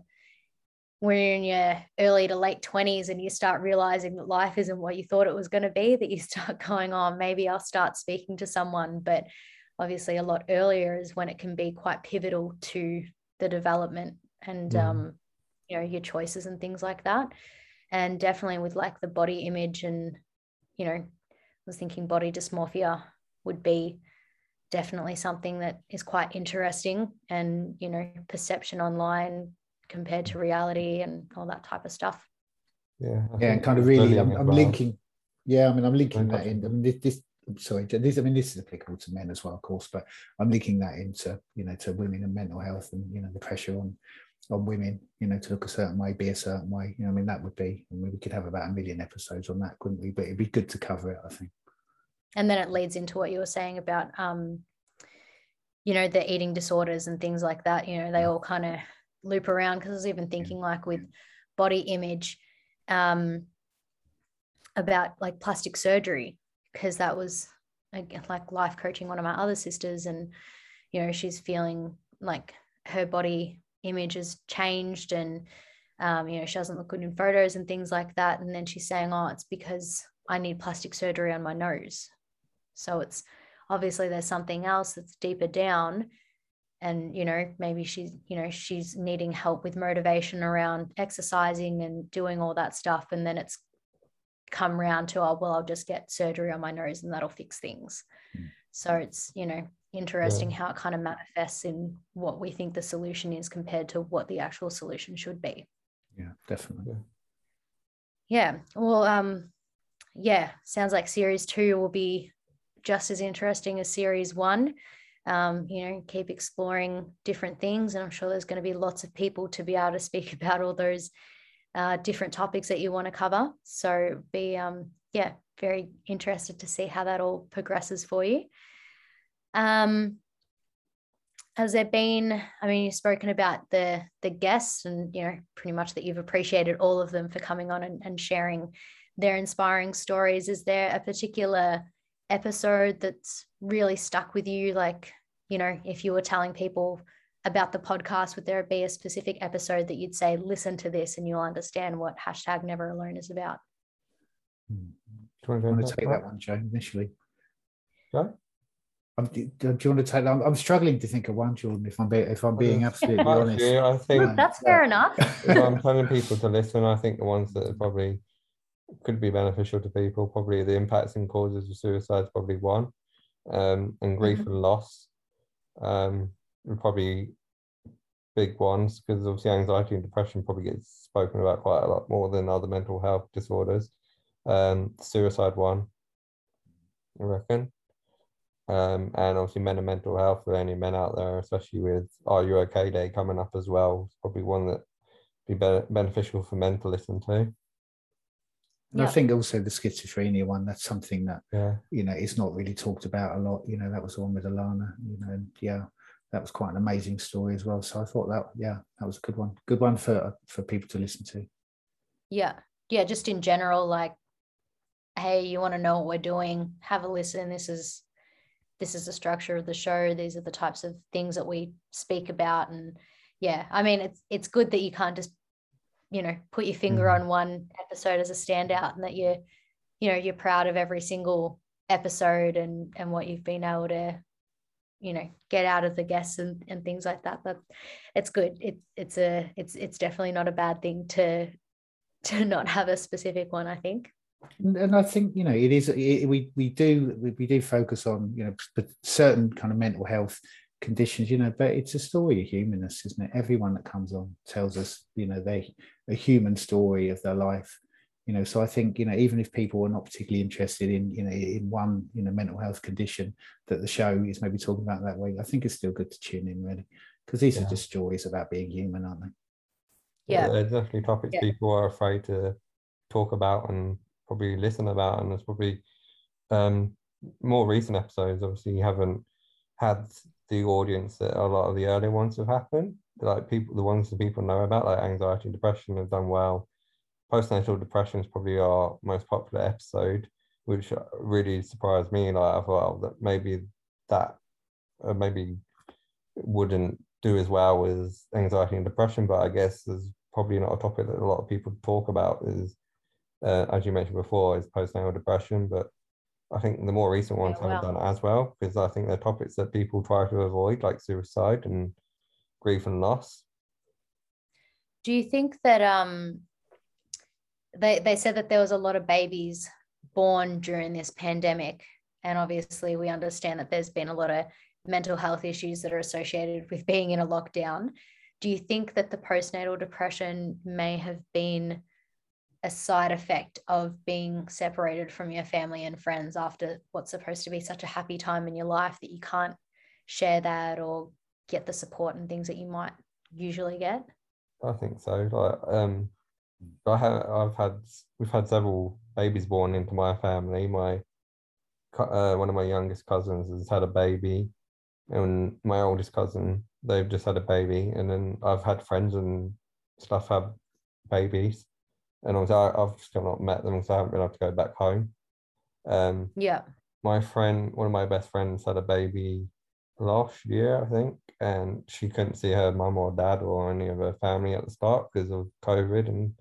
when you're in your early to late 20s and you start realizing that life isn't what you thought it was going to be, that you start going on, maybe I'll start speaking to someone. But obviously, a lot earlier is when it can be quite pivotal to the development and, Mhm. um, you know, your choices and things like that. And definitely with like the body image and, you know, I was thinking body dysmorphia would be definitely something that is quite interesting and you know perception online compared to reality and all that type of stuff Yeah, I yeah, and kind of really, I'm, I'm linking. Yeah, I mean, I'm linking that in. I mean, this, this I'm sorry, this. I mean, this is applicable to men as well, of course, but I'm linking that into you know to women and mental health and you know the pressure on on women, you know, to look a certain way, be a certain way. You know, I mean, that would be. I mean, we could have about a million episodes on that, couldn't we? But it'd be good to cover it. I think. And then it leads into what you were saying about um you know the eating disorders and things like that you know they all kind of loop around. Because i was even thinking like with body image um about like plastic surgery. Because that was like life coaching one of my other sisters and you know she's feeling like her body image has changed and um, you know she doesn't look good in photos and things like that. And then she's saying oh it's because i need plastic surgery on my nose so it's obviously there's something else that's deeper down and you know maybe she's you know she's needing help with motivation around exercising and doing all that stuff and then it's come round to oh well i'll just get surgery on my nose and that'll fix things Mm. so it's you know interesting how it kind of manifests in what we think the solution is compared to what the actual solution should be Yeah, definitely. yeah well um yeah sounds like series two will be just as interesting as series one. Um you know keep exploring different things and i'm sure there's going to be lots of people to be able to speak about all those uh, different topics that you want to cover. So be um yeah very interested to see how that all progresses for you. Um has there been i mean you've spoken about the the guests and you know pretty much that you've appreciated all of them for coming on and, and sharing their inspiring stories. Is there a particular episode that's really stuck with you like you know if you were telling people about the podcast would there be a specific episode that you'd say listen to this and you'll understand what hashtag never alone is about Do you want I to, want to take that one, Joe, initially. Go. Um, do, do you want to take that? I'm, I'm struggling to think of one, Jordan, if I'm, be, if I'm being absolutely honest. Actually, I think Right. that's fair enough if I'm telling people to listen, I think the ones that are probably could be beneficial to people, probably the impacts and causes of suicide is probably one, um, and grief Mhm. and loss, um, are probably big ones because obviously anxiety and depression probably gets spoken about quite a lot more than other mental health disorders. Um, suicide one, I reckon. Um, and obviously men and mental health for any men out there, especially with Are You Okay Day coming up as well. It's probably one that be, be beneficial for men to listen to. And I think also the schizophrenia one, that's something that, Yeah. you know, is not really talked about a lot. You know, that was the one with Alana, you know, and yeah, that was quite an amazing story as well. So I thought that, yeah, that was a good one. Good one for for people to listen to. yeah yeah just in general like hey you want to know what we're doing have a listen this is this is the structure of the show these are the types of things that we speak about and yeah i mean it's it's good that you can't just you know put your finger Mhm. on one episode as a standout and that you're you know you're proud of every single episode and and what you've been able to you know get out of the guests and, and things like that but it's good it, it's a it's it's definitely not a bad thing to to not have a specific one i think And, and I think you know it is. It, we we do we, we do focus on you know certain kind of mental health conditions, you know, but it's a story of humanness, isn't it? Everyone that comes on tells us, you know, they a human story of their life, you know. So I think you know even if people are not particularly interested in you know in one you know mental health condition that the show is maybe talking about that way, I think it's still good to tune in really because these Yeah. are just stories about being human, aren't they? yeah There's definitely topics Yeah. people are afraid to talk about and probably listen about. And there's probably um, more recent episodes, obviously, you haven't had the audience that a lot of the earlier ones have happened. Like people, the ones that people know about, like anxiety and depression, have done well. Postnatal depression is probably our most popular episode, which really surprised me. Like I thought that maybe that uh, maybe wouldn't do as well as anxiety and depression, but I guess there's probably not a topic that a lot of people talk about is, uh, as you mentioned before, is postnatal depression. But I think the more recent ones Yeah, haven't wow. done as well because I think they're topics that people try to avoid, like suicide and grief and loss. do you think that um they they said that there was a lot of babies born during this pandemic and obviously we understand that there's been a lot of mental health issues that are associated with being in a lockdown do you think that the postnatal depression may have been a side effect of being separated from your family and friends after what's supposed to be such a happy time in your life that you can't share that or get the support and things that you might usually get I think so. Like, um, I have, I've had, we've had several babies born into my family. My, uh, one of my youngest cousins has had a baby, and my oldest cousin, they've just had a baby, and then I've had friends and stuff have babies, and I, I've still not met them, so I haven't been able to go back home. Um, yeah my friend, one of my best friends, had a baby last year, I think, and she couldn't see her mum or dad or any of her family at the start because of COVID. And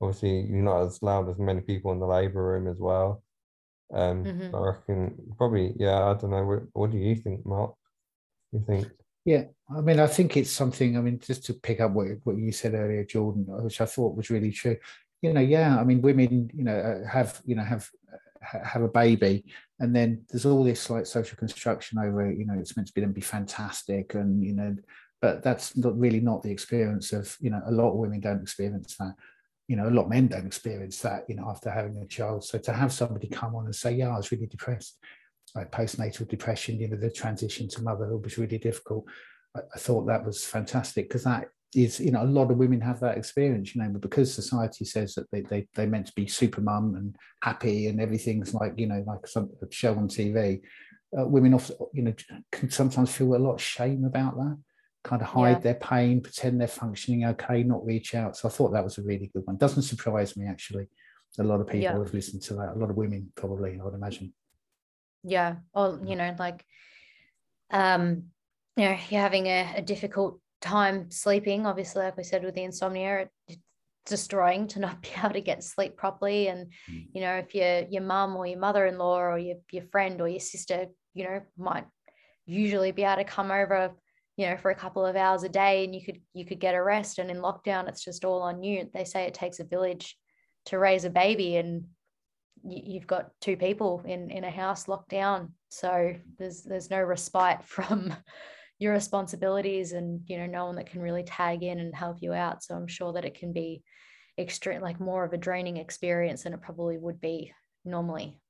obviously, you're not as allowed as many people in the labour room as well. Um, Mhm. I reckon probably, yeah, I don't know. What, what do you think, Mark? You think? Yeah, I mean, I think it's something. I mean, just to pick up what what you said earlier, Jordan, which I thought was really true. You know, yeah, I mean, women, you know, uh, have you know have have a baby, and then there's all this like social construction over. You know, it's meant to be them be fantastic, and you know, but that's not really not the experience of you know a lot of women don't experience that. You know, a lot of men don't experience that. You know, after having a child, so to have somebody come on and say, "Yeah, I was really depressed," like postnatal depression, you know, the transition to motherhood was really difficult. I, I thought that was fantastic because that is, you know, a lot of women have that experience, you know, but because society says that they they they're meant to be super mum and happy and everything's like, you know, like some a show on TV. uh, women often, you know, can sometimes feel a lot of shame about that, kind of hide Yeah. their pain, pretend they're functioning okay, not reach out. So I thought that was a really good one. Doesn't surprise me actually. A lot of people Yeah. have listened to that. A lot of women probably, I would imagine. Yeah or you know like um you know you're having a, a difficult time sleeping obviously like we said with the insomnia it, it's destroying to not be able to get sleep properly. And Mm. you know if your your mum or your mother-in-law or your, your friend or your sister you know might usually be able to come over you know for a couple of hours a day and you could you could get a rest. And in lockdown it's just all on you. They say it takes a village to raise a baby and you've got two people in in a house locked down so there's there's no respite from your responsibilities and you know no one that can really tag in and help you out so i'm sure that it can be extreme like more of a draining experience than it probably would be normally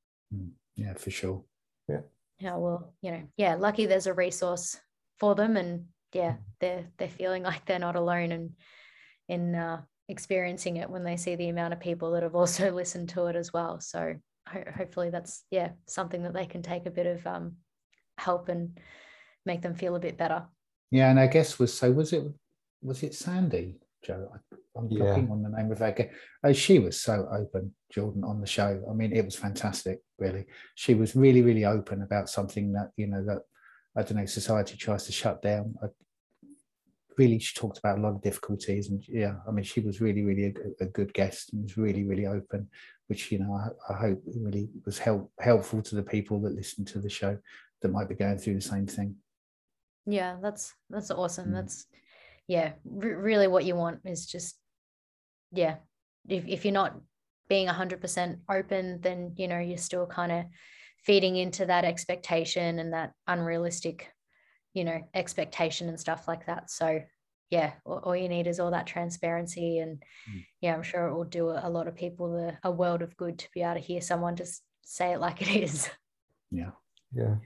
Yeah, for sure. yeah Yeah. well you know yeah lucky there's a resource for them and yeah they're they're feeling like they're not alone and in uh, experiencing it when they see the amount of people that have also listened to it as well so ho- hopefully that's yeah something that they can take a bit of um help and make them feel a bit better Yeah, and I guess was so was it was it Sandy, Joe? I, I'm Yeah. blocking on the name of her. guest. Oh, she was so open, Jordan, on the show. I mean, it was fantastic, really. She was really, really open about something that, you know, that I don't know, society tries to shut down. I, really, she talked about a lot of difficulties. And yeah, I mean, she was really, really a, a good guest and was really, really open, which, you know, I, I hope really was help, helpful to the people that listen to the show that might be going through the same thing. yeah that's that's awesome Mm. that's yeah re- really what you want is just yeah if, if you're not being 100% open then you know you're still kind of feeding into that expectation and that unrealistic you know expectation and stuff like that so yeah all, all you need is all that transparency and Mm. yeah i'm sure it will do a, a lot of people the, a world of good to be able to hear someone just say it like it is Yeah. Yeah.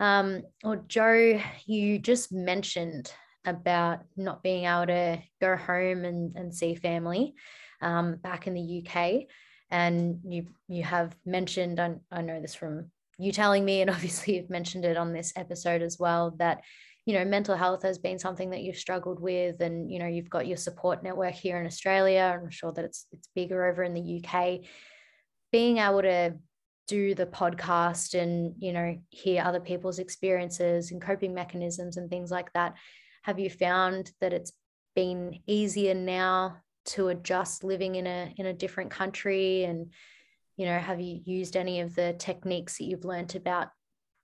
Um, well, Joe, you just mentioned about not being able to go home and, and see family um, back in the UK. And you you have mentioned, I, I know this from you telling me, and obviously you've mentioned it on this episode as well, that you know mental health has been something that you've struggled with, and you know you've got your support network here in Australia. I'm sure that it's it's bigger over in the UK. Being able to do the podcast and you know hear other people's experiences and coping mechanisms and things like that have you found that it's been easier now to adjust living in a in a different country and you know have you used any of the techniques that you've learnt about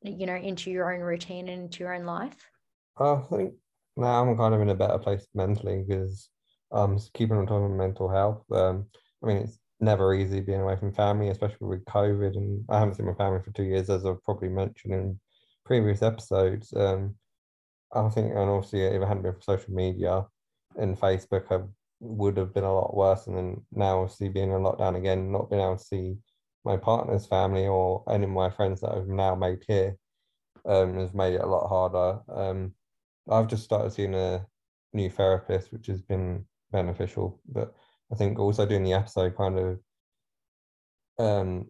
you know into your own routine and into your own life I think now I'm kind of in a better place mentally because um keeping on top of mental health. Um, I mean it's never easy being away from family, especially with COVID, and I haven't seen my family for two years, as I've probably mentioned in previous episodes. Um, I think, and obviously, if it hadn't been for social media and Facebook, I would have been a lot worse. And then now, obviously, being in lockdown again, not being able to see my partner's family or any of my friends that I've now made here, um, has made it a lot harder. Um, I've just started seeing a new therapist, which has been beneficial. But I think also doing the episode kind of um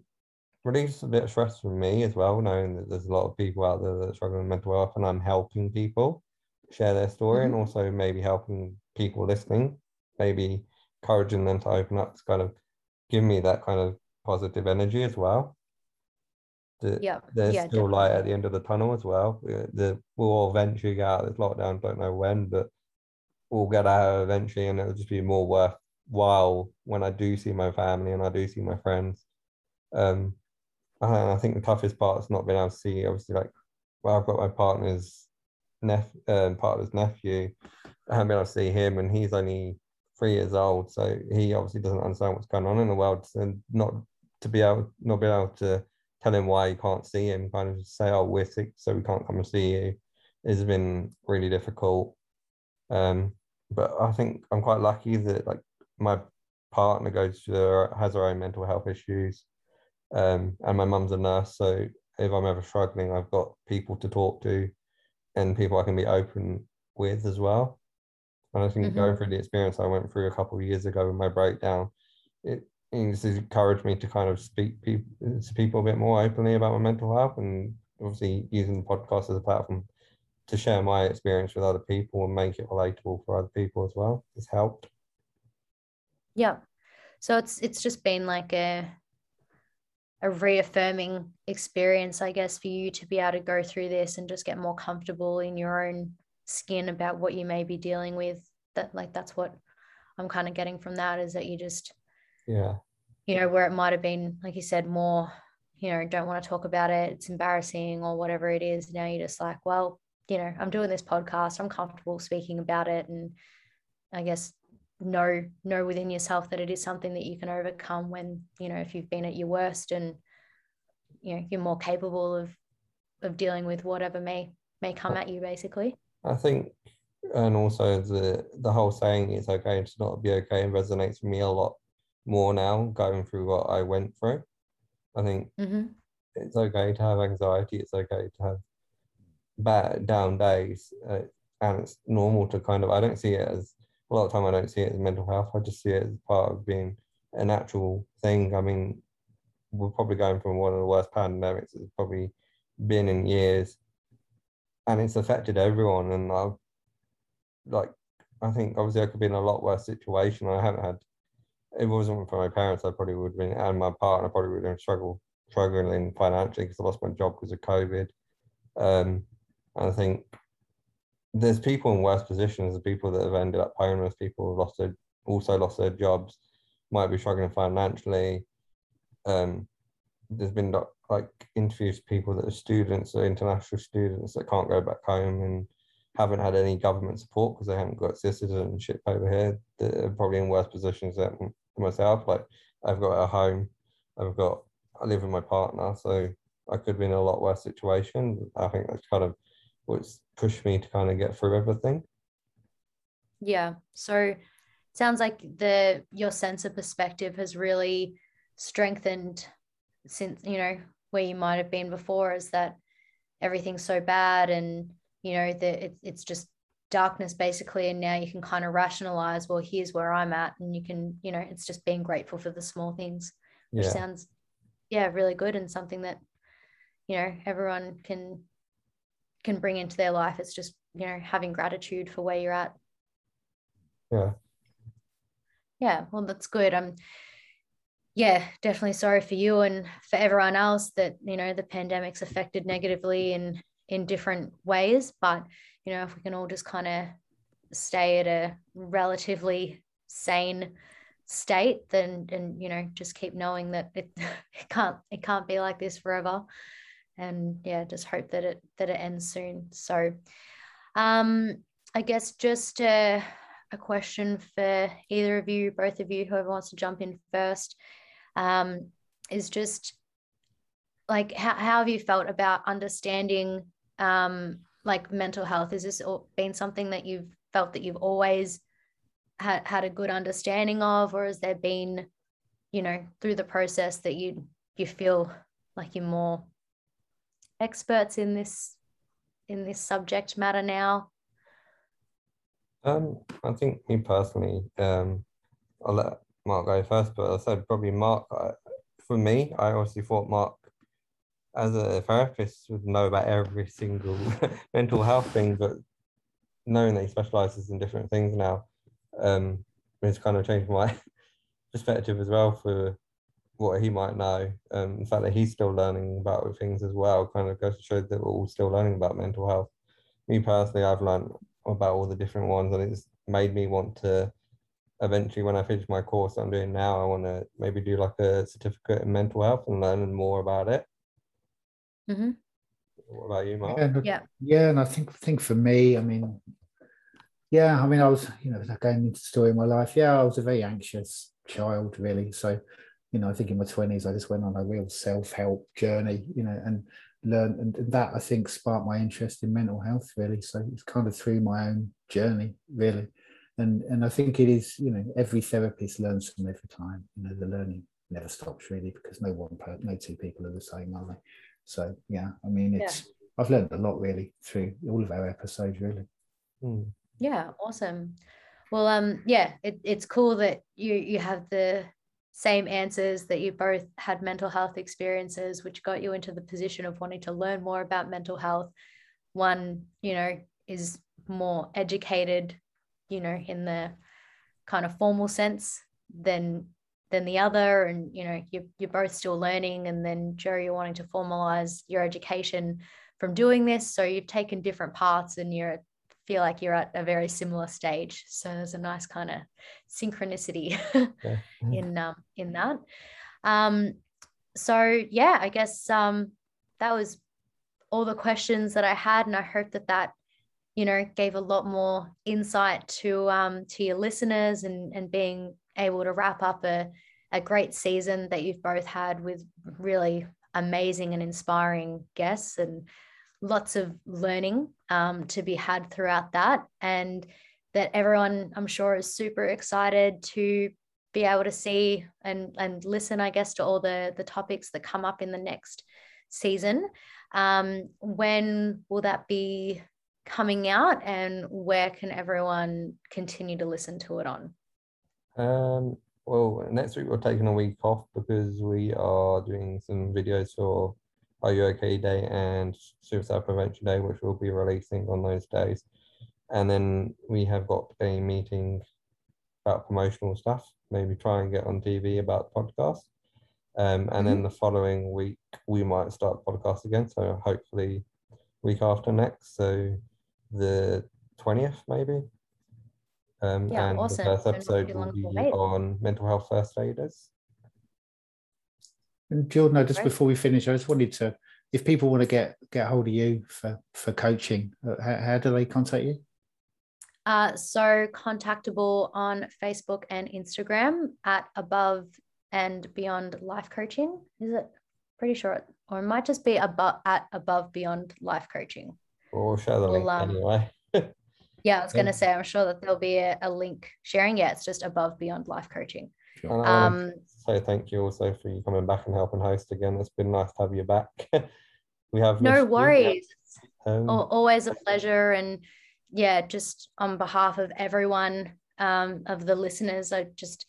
relieves a bit of stress from me as well, knowing that there's a lot of people out there that are struggling with mental health and I'm helping people share their story and also maybe helping people listening, maybe encouraging them to open up to kind of give me that kind of positive energy as well. That yeah there's yeah still light at the end of the tunnel as well. Uh, The we'll all eventually get out of this lockdown, don't know when, but we'll get out eventually and it'll just be more worthwhile when I do see my family and I do see my friends. Um and I think the toughest part is not being able to see obviously like well I've got my partner's neph um, partner's nephew. I haven't been able to see him and he's only three years old, so he obviously doesn't understand what's going on in the world. And not to be able not be able to tell him why you can't see him, kind of say, Oh, we're sick, so we can't come and see you, has been really difficult. Um, but I think I'm quite lucky that like my partner goes to her, has her own mental health issues. Um, and my mum's a nurse, so if I'm ever struggling, I've got people to talk to and people I can be open with as well. And I think Mhm. going through the experience I went through a couple of years ago with my breakdown, it it's encouraged me to kind of speak pe- to people a bit more openly about my mental health and obviously using the podcast as a platform to share my experience with other people and make it relatable for other people as well has helped yeah so it's it's just been like a a reaffirming experience i guess for you to be able to go through this and just get more comfortable in your own skin about what you may be dealing with that like that's what i'm kind of getting from that is that you just yeah. you know where it might have been like you said more you know don't want to talk about it it's embarrassing or whatever it is. Now you're just like well you know i'm doing this podcast i'm comfortable speaking about it and i guess know know within yourself that it is something that you can overcome when you know if you've been at your worst and you know you're more capable of of dealing with whatever may may come at you basically i think and also the the whole saying it's okay to not be okay resonates with me a lot more now going through what i went through i think mm-hmm. it's okay to have anxiety it's okay to have bad down days uh, and it's normal to kind of i don't see it as a lot of time I don't see it as mental health. I just see it as part of being a natural thing. I mean, we're probably going from one of the worst pandemics it's probably been in years, and it's affected everyone. And I've like, I think obviously I could be in a lot worse situation. I haven't had. It wasn't for my parents, I probably would have been, and my partner probably would have struggled struggling financially because I lost my job because of COVID. Um, and I think there's people in worse positions, the people that have ended up homeless, people who lost their also lost their jobs, might be struggling financially. Um, there's been like interviews people that are students or international students that can't go back home and haven't had any government support because they haven't got citizenship over here. That are probably in worse positions than myself. Like I've got a home, I've got I live with my partner, so I could be in a lot worse situation. I think that's kind of what's pushed me to kind of get through everything. Yeah. So sounds like the your sense of perspective has really strengthened since you know where you might have been before is that everything's so bad and you know that it, it's just darkness basically and now you can kind of rationalize well here's where i'm at and you can you know it's just being grateful for the small things which yeah. sounds yeah really good and something that you know everyone can can bring into their life. It's just, you know, having gratitude for where you're at. Yeah. Yeah. Well, that's good. Um, yeah, definitely sorry for you and for everyone else that, you know, the pandemic's affected negatively in in different ways. But, you know, if we can all just kind of stay at a relatively sane state, then and you know, just keep knowing that it, it can't it can't be like this forever and yeah just hope that it that it ends soon so um i guess just a, a question for either of you both of you whoever wants to jump in first um is just like how, how have you felt about understanding um like mental health is this been something that you've felt that you've always had, had a good understanding of or has there been you know through the process that you you feel like you're more experts in this in this subject matter now? Um, I think me personally, um, Mark go first, but I said probably Mark. For me, I obviously thought Mark, as a therapist, would know about every single mental health thing, but knowing that he specializes in different things now, um, has kind of changed my perspective as well for what he might know. Um, the fact that he's still learning about things as well kind of goes to show that we're all still learning about mental health. Me personally, I've learned about all the different ones, and it's made me want to eventually, when I finish my course I'm doing now, I want to maybe do like a certificate in mental health and learn more about it. Mm-hmm. What about you, Mark? Yeah, yeah, yeah, and I think think for me, I mean, yeah, I mean, I was, you know, going into the story of my life. Yeah, I was a very anxious child, really. So you know, I think in my twenties, I just went on a real self-help journey, you know, and learned, and that I think sparked my interest in mental health really. So it's kind of through my own journey, really. And and I think it is, you know, every therapist learns from every time. You know, the learning never stops really because no one, no two people are the same, are they? So yeah, I mean, it's yeah. I've learned a lot really through all of our episodes, really. Mm. Yeah, awesome. Well, um, yeah, it, it's cool that you you have the same answers that you both had mental health experiences, which got you into the position of wanting to learn more about mental health. One, you know, is more educated, you know, in the kind of formal sense than than the other. And you know you're, you're both still learning. And then joe you're wanting to formalize your education from doing this. So you've taken different paths and you're feel like you're at a very similar stage. So there's a nice kind of synchronicity Yeah. in um, in that. Um so yeah i guess um that was all the questions that i had. And i hope that that you know gave a lot more insight to um to your listeners and and being able to wrap up a, a great season that you've both had with really amazing and inspiring guests and lots of learning um, to be had throughout that. And that everyone i'm sure is super excited to be able to see and and listen i guess to all the the topics that come up in the next season. Um, when will that be coming out and where can everyone continue to listen to it on Um, well, next week we're taking a week off because we are doing some videos for Are You OK Day and Suicide Prevention Day, which we'll be releasing on those days. And then we have got a meeting about promotional stuff, maybe try and get on TV about the podcast. Um, and then the following week we might start the podcast again. So hopefully week after next. So the 20th maybe. Um, Yeah, and awesome. the first episode will be on mental health first aiders. And Jordan, no, just Great. before we finish, I just wanted to, if people want to get get hold of you for for coaching, uh, how, how do they contact you? Uh, so contactable on Facebook and Instagram at above and beyond life coaching. Is it pretty sure or it might just be above at above beyond life coaching. Or share the We'll, link um, anyway. Yeah, I was gonna say I'm sure that there'll be a, a link sharing. Yeah, it's just above beyond life coaching. And I want Um, to say thank you also for you coming back and helping host again. It's been nice to have you back. we have no missed worries. Um, Al- always a pleasure and yeah just on behalf of everyone um, of the listeners i just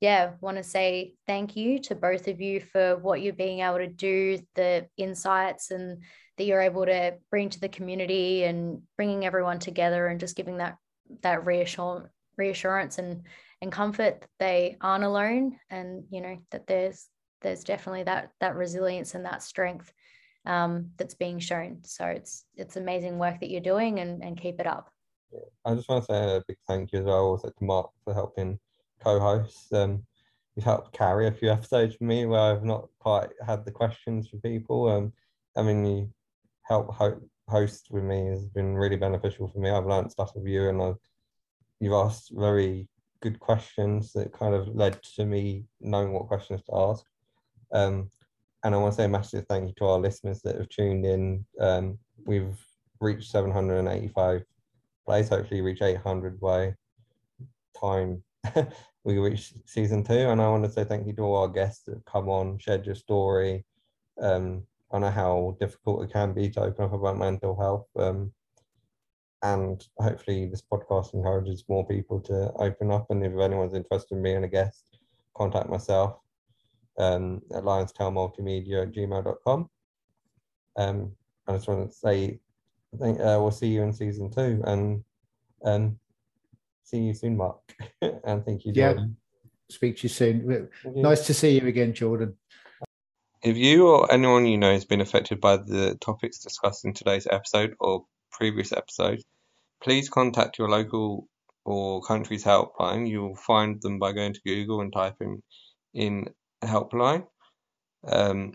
yeah want to say thank you to both of you for what you're being able to do the insights and that you're able to bring to the community and bringing everyone together and just giving that that reassure, reassurance and and comfort that they aren't alone and you know that there's there's definitely that that resilience and that strength um, that's being shown. So it's it's amazing work that you're doing and, and keep it up. I just want to say a big thank you as well to Mark for helping co-host. Um, you've helped carry a few episodes for me where I've not quite had the questions for people. Um, I mean, you help ho- host with me has been really beneficial for me. I've learned stuff with you, and I've you've asked very good questions that kind of led to me knowing what questions to ask. Um, and I want to say a massive thank you to our listeners that have tuned in. Um, we've reached 785 plays, hopefully reach 800 by time we reach season two. And I want to say thank you to all our guests that have come on, shared your story. Um, I know how difficult it can be to open up about mental health. Um, and hopefully this podcast encourages more people to open up. And if anyone's interested in being a guest, contact myself um, at lionstailmultimedia at gmail.com. Um, I just want to say, I think uh, we'll see you in season two and um, see you soon, Mark. and thank you, Yeah. Jordan. Speak to you soon. Thank you. Nice to see you again, Jordan. If you or anyone you know has been affected by the topics discussed in today's episode or previous episodes, please contact your local or country's helpline. You will find them by going to Google and typing in helpline. Um,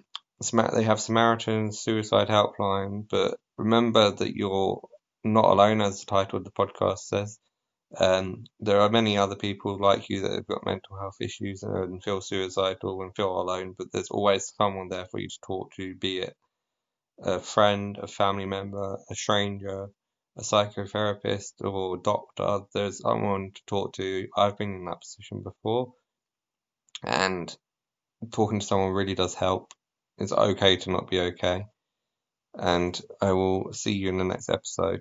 they have Samaritan Suicide Helpline, but remember that you're not alone, as the title of the podcast says. Um, there are many other people like you that have got mental health issues and feel suicidal and feel alone, but there's always someone there for you to talk to, be it a friend, a family member, a stranger, a psychotherapist, or a doctor. There's someone to talk to. I've been in that position before, and talking to someone really does help. It's okay to not be okay. And I will see you in the next episode.